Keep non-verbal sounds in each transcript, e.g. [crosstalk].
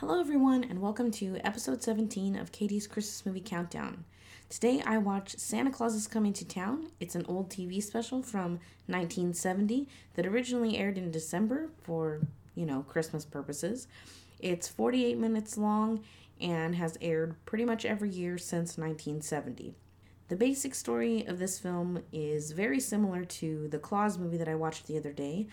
Hello, everyone, and welcome to episode 17 of Katie's Christmas Movie Countdown. Today I watched Santa Claus is Coming to Town. It's an old TV special from 1970 that originally aired in December for, you know, Christmas purposes. It's 48 minutes long and has aired pretty much every year since 1970. The basic story of this film is very similar to the Claus movie that I watched the other day.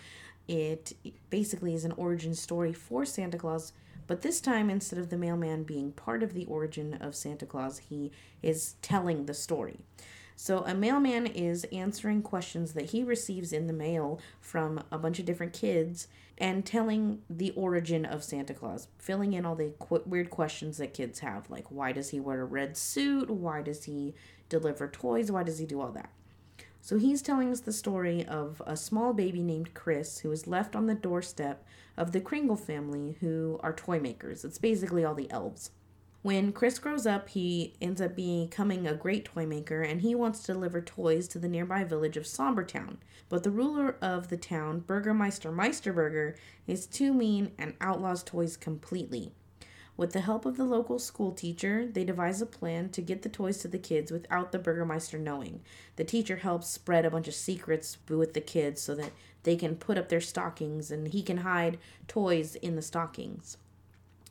It basically is an origin story for Santa Claus but this time, instead of the mailman being part of the origin of Santa Claus, he is telling the story. So, a mailman is answering questions that he receives in the mail from a bunch of different kids and telling the origin of Santa Claus, filling in all the qu- weird questions that kids have, like why does he wear a red suit? Why does he deliver toys? Why does he do all that? So he's telling us the story of a small baby named Chris who is left on the doorstep of the Kringle family, who are toy makers. It's basically all the elves. When Chris grows up, he ends up becoming a great toy maker and he wants to deliver toys to the nearby village of Sombertown. But the ruler of the town, Burgermeister Meisterburger, is too mean and outlaws toys completely. With the help of the local school teacher, they devise a plan to get the toys to the kids without the Burgermeister knowing. The teacher helps spread a bunch of secrets with the kids so that they can put up their stockings and he can hide toys in the stockings.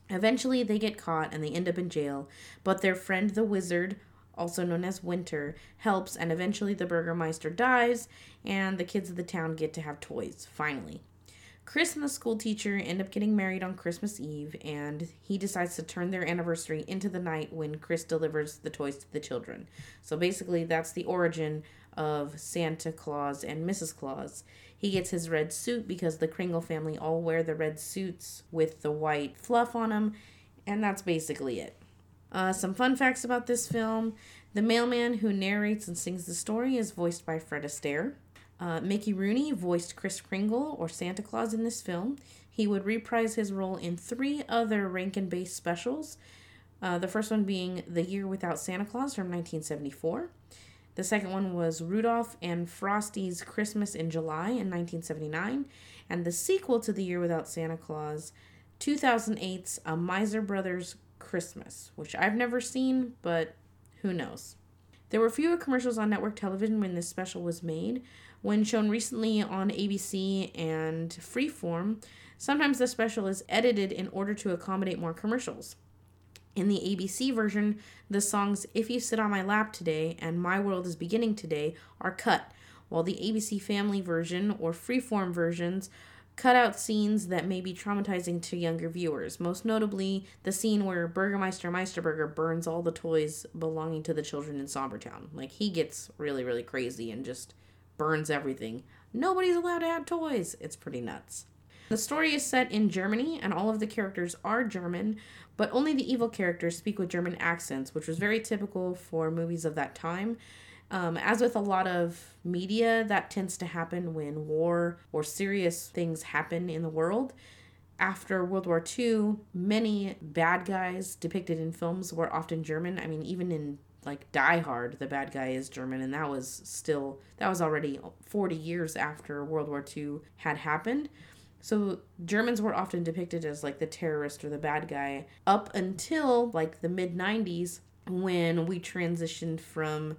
Eventually, they get caught and they end up in jail, but their friend the wizard, also known as Winter, helps, and eventually the Burgermeister dies, and the kids of the town get to have toys, finally. Chris and the school teacher end up getting married on Christmas Eve, and he decides to turn their anniversary into the night when Chris delivers the toys to the children. So basically, that's the origin of Santa Claus and Mrs. Claus. He gets his red suit because the Kringle family all wear the red suits with the white fluff on them, and that's basically it. Uh, some fun facts about this film the mailman who narrates and sings the story is voiced by Fred Astaire. Uh, Mickey Rooney voiced Kris Kringle or Santa Claus in this film. He would reprise his role in three other Rankin Bass specials. Uh, the first one being The Year Without Santa Claus from 1974. The second one was Rudolph and Frosty's Christmas in July in 1979. And the sequel to The Year Without Santa Claus, 2008's A Miser Brothers Christmas, which I've never seen, but who knows. There were fewer commercials on network television when this special was made. When shown recently on ABC and Freeform, sometimes the special is edited in order to accommodate more commercials. In the ABC version, the songs If You Sit on My Lap Today and My World is Beginning Today are cut, while the ABC Family version or Freeform versions cut out scenes that may be traumatizing to younger viewers, most notably the scene where Burgermeister Meisterburger burns all the toys belonging to the children in Sombertown. Like, he gets really, really crazy and just burns everything. Nobody's allowed to have toys. It's pretty nuts. The story is set in Germany, and all of the characters are German, but only the evil characters speak with German accents, which was very typical for movies of that time. Um, as with a lot of media, that tends to happen when war or serious things happen in the world. After World War II, many bad guys depicted in films were often German. I mean, even in like Die Hard, the bad guy is German, and that was still, that was already 40 years after World War II had happened. So Germans were often depicted as like the terrorist or the bad guy up until like the mid 90s when we transitioned from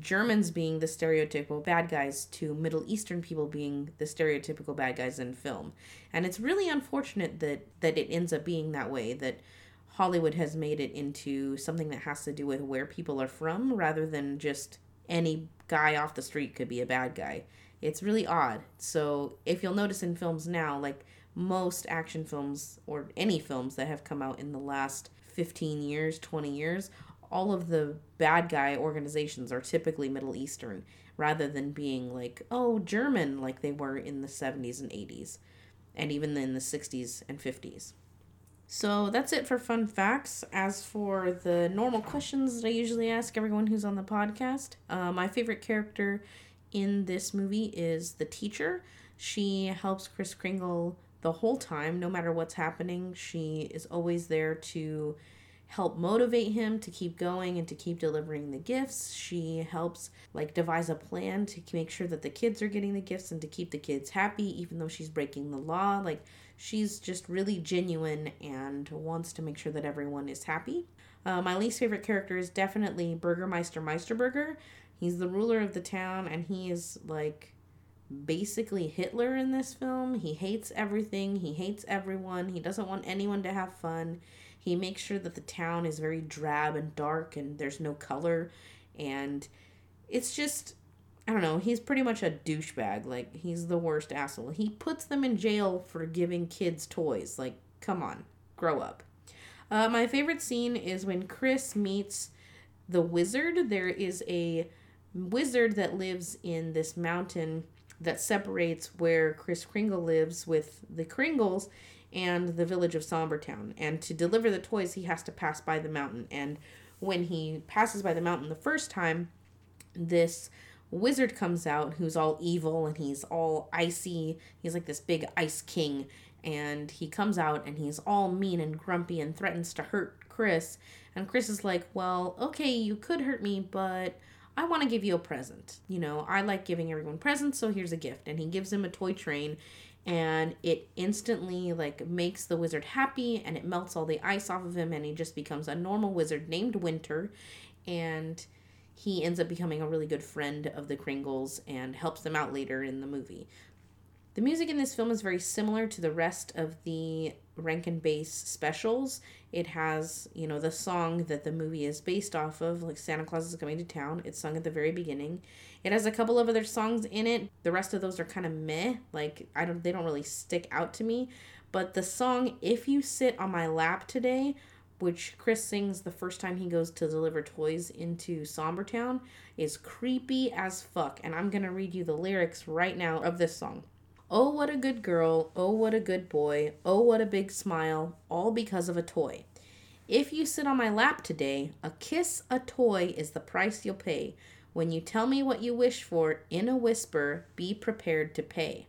Germans being the stereotypical bad guys to Middle Eastern people being the stereotypical bad guys in film. And it's really unfortunate that that it ends up being that way that Hollywood has made it into something that has to do with where people are from rather than just any guy off the street could be a bad guy. It's really odd. So, if you'll notice in films now, like most action films or any films that have come out in the last 15 years, 20 years, all of the bad guy organizations are typically Middle Eastern rather than being like, oh, German, like they were in the 70s and 80s, and even in the 60s and 50s. So that's it for fun facts. As for the normal questions that I usually ask everyone who's on the podcast, uh, my favorite character in this movie is the teacher. She helps Kris Kringle the whole time, no matter what's happening. She is always there to help motivate him to keep going and to keep delivering the gifts. She helps like devise a plan to make sure that the kids are getting the gifts and to keep the kids happy even though she's breaking the law. Like she's just really genuine and wants to make sure that everyone is happy. Uh, my least favorite character is definitely Burgermeister Meisterburger. He's the ruler of the town, and he is like basically Hitler in this film. He hates everything, he hates everyone, he doesn't want anyone to have fun. He makes sure that the town is very drab and dark and there's no color. And it's just, I don't know, he's pretty much a douchebag. Like, he's the worst asshole. He puts them in jail for giving kids toys. Like, come on, grow up. Uh, my favorite scene is when Chris meets the wizard. There is a wizard that lives in this mountain that separates where Kris Kringle lives with the Kringles and the village of Sombertown. And to deliver the toys, he has to pass by the mountain. And when he passes by the mountain the first time, this wizard comes out who's all evil and he's all icy. He's like this big ice king. And he comes out and he's all mean and grumpy and threatens to hurt Chris. And Chris is like, Well, okay, you could hurt me, but I want to give you a present. You know, I like giving everyone presents, so here's a gift. And he gives him a toy train and it instantly like makes the wizard happy and it melts all the ice off of him and he just becomes a normal wizard named Winter and he ends up becoming a really good friend of the Kringles and helps them out later in the movie. The music in this film is very similar to the rest of the Rankin Bass specials. It has, you know, the song that the movie is based off of, like Santa Claus is Coming to Town. It's sung at the very beginning. It has a couple of other songs in it. The rest of those are kind of meh. Like I don't they don't really stick out to me. But the song If You Sit on My Lap Today, which Chris sings the first time he goes to deliver toys into Sombertown, is creepy as fuck. And I'm gonna read you the lyrics right now of this song. Oh, what a good girl. Oh, what a good boy. Oh, what a big smile. All because of a toy. If you sit on my lap today, a kiss, a toy is the price you'll pay. When you tell me what you wish for in a whisper, be prepared to pay.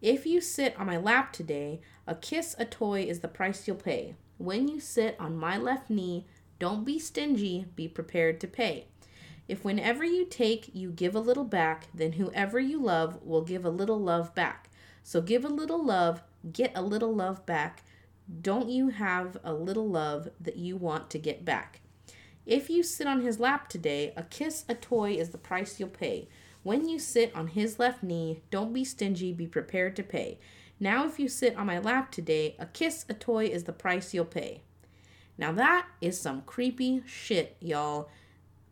If you sit on my lap today, a kiss, a toy is the price you'll pay. When you sit on my left knee, don't be stingy, be prepared to pay. If whenever you take, you give a little back, then whoever you love will give a little love back. So give a little love, get a little love back. Don't you have a little love that you want to get back? If you sit on his lap today, a kiss, a toy is the price you'll pay. When you sit on his left knee, don't be stingy, be prepared to pay. Now, if you sit on my lap today, a kiss, a toy is the price you'll pay. Now, that is some creepy shit, y'all.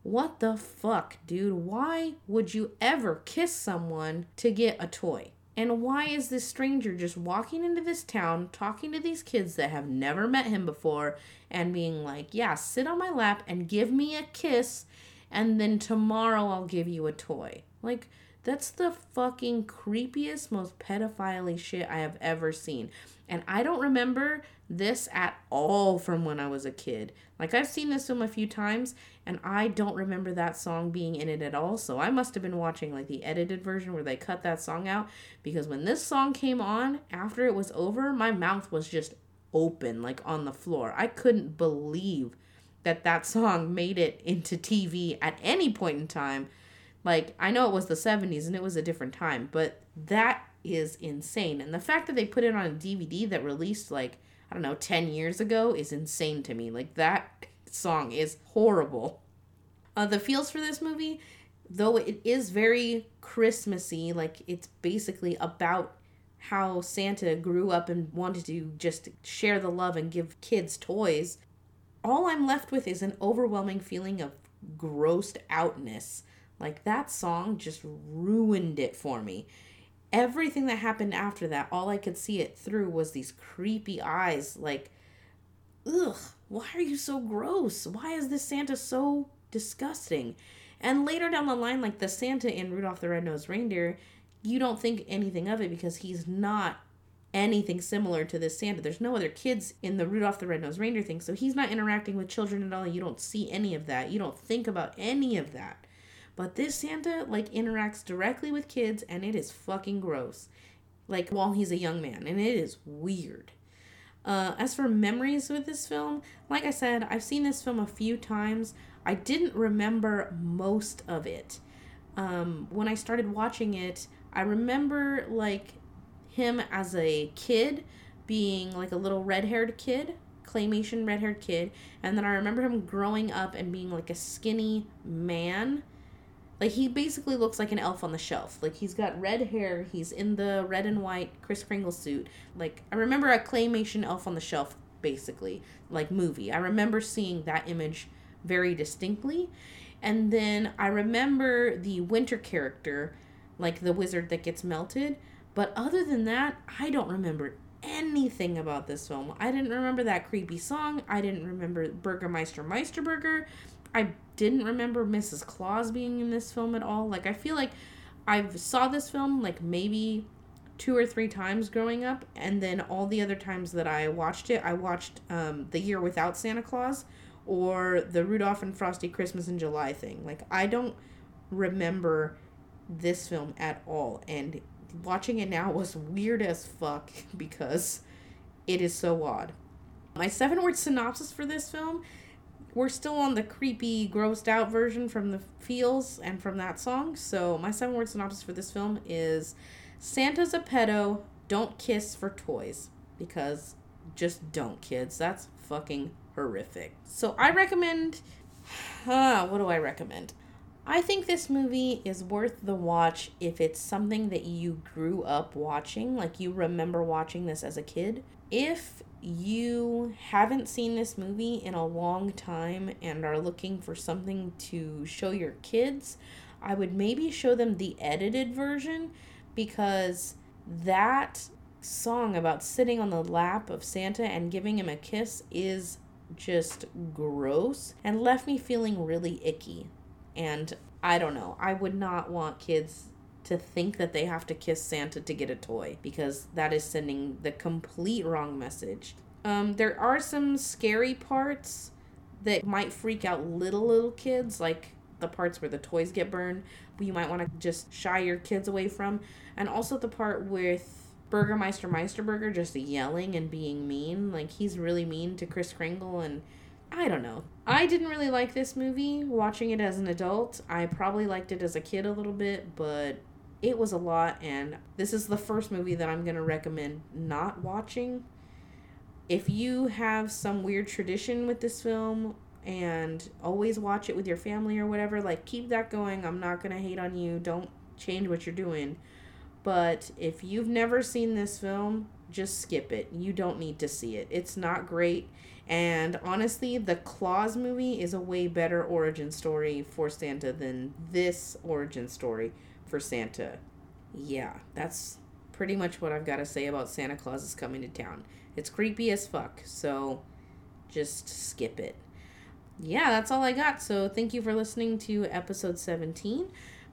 What the fuck, dude? Why would you ever kiss someone to get a toy? And why is this stranger just walking into this town, talking to these kids that have never met him before, and being like, Yeah, sit on my lap and give me a kiss, and then tomorrow I'll give you a toy? Like, that's the fucking creepiest, most pedophile shit I have ever seen. And I don't remember this at all from when I was a kid. Like, I've seen this film a few times, and I don't remember that song being in it at all. So I must have been watching like the edited version where they cut that song out because when this song came on after it was over, my mouth was just open like on the floor. I couldn't believe that that song made it into TV at any point in time. Like I know it was the 70s and it was a different time, but that is insane. And the fact that they put it on a DVD that released like I don't know 10 years ago is insane to me. Like that song is horrible. Uh, the feels for this movie, though it is very Christmassy, like it's basically about how Santa grew up and wanted to just share the love and give kids toys. All I'm left with is an overwhelming feeling of grossed outness. Like that song just ruined it for me. Everything that happened after that, all I could see it through was these creepy eyes. Like, ugh, why are you so gross? Why is this Santa so disgusting? And later down the line, like the Santa in Rudolph the Red-Nosed Reindeer, you don't think anything of it because he's not anything similar to this Santa. There's no other kids in the Rudolph the Red-Nosed Reindeer thing, so he's not interacting with children at all. You don't see any of that. You don't think about any of that. But this Santa like interacts directly with kids and it is fucking gross. Like while he's a young man and it is weird. Uh, as for memories with this film, like I said, I've seen this film a few times. I didn't remember most of it. Um, when I started watching it, I remember like him as a kid, being like a little red haired kid, claymation red haired kid. And then I remember him growing up and being like a skinny man. Like he basically looks like an elf on the shelf. Like he's got red hair, he's in the red and white Kris Kringle suit. Like I remember a claymation elf on the shelf basically, like movie. I remember seeing that image very distinctly. And then I remember the winter character, like the wizard that gets melted. But other than that, I don't remember anything about this film. I didn't remember that creepy song. I didn't remember Burgermeister Meisterburger. I didn't remember Mrs. Claus being in this film at all. Like I feel like I saw this film like maybe two or three times growing up, and then all the other times that I watched it, I watched um, The Year Without Santa Claus or the Rudolph and Frosty Christmas in July thing. Like, I don't remember this film at all, and watching it now was weird as fuck [laughs] because it is so odd. My seven word synopsis for this film we're still on the creepy, grossed out version from the feels and from that song. So, my seven word synopsis for this film is Santa's a pedo. Don't kiss for toys. Because just don't, kids. That's fucking horrific. So I recommend. Uh, what do I recommend? I think this movie is worth the watch if it's something that you grew up watching, like you remember watching this as a kid. If you haven't seen this movie in a long time and are looking for something to show your kids, I would maybe show them the edited version because that song about sitting on the lap of Santa and giving him a kiss is just gross and left me feeling really icky. And I don't know, I would not want kids to think that they have to kiss Santa to get a toy because that is sending the complete wrong message. Um, there are some scary parts that might freak out little little kids like the parts where the toys get burned you might want to just shy your kids away from and also the part with burgermeister meisterburger just yelling and being mean like he's really mean to kris kringle and i don't know i didn't really like this movie watching it as an adult i probably liked it as a kid a little bit but it was a lot and this is the first movie that i'm going to recommend not watching if you have some weird tradition with this film and always watch it with your family or whatever. Like, keep that going. I'm not going to hate on you. Don't change what you're doing. But if you've never seen this film, just skip it. You don't need to see it. It's not great. And honestly, the Claus movie is a way better origin story for Santa than this origin story for Santa. Yeah, that's pretty much what I've got to say about Santa Claus is coming to town. It's creepy as fuck, so just skip it yeah, that's all I got. So thank you for listening to episode 17.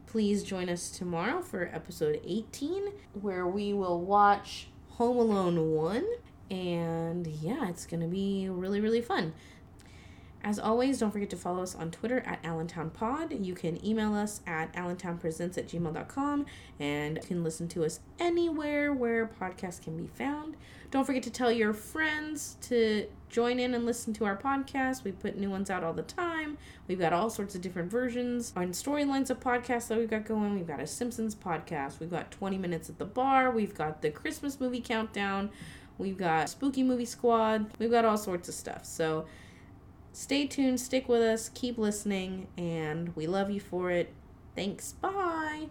Please join us tomorrow for episode 18, where we will watch Home Alone 1. And yeah, it's going to be really, really fun. As always, don't forget to follow us on Twitter at AllentownPod. You can email us at allentownpresents at gmail.com and you can listen to us anywhere where podcasts can be found. Don't forget to tell your friends to join in and listen to our podcast. We put new ones out all the time. We've got all sorts of different versions on storylines of podcasts that we've got going. We've got a Simpsons podcast. We've got 20 Minutes at the Bar. We've got the Christmas movie countdown. We've got Spooky Movie Squad. We've got all sorts of stuff. So, stay tuned, stick with us, keep listening, and we love you for it. Thanks. Bye.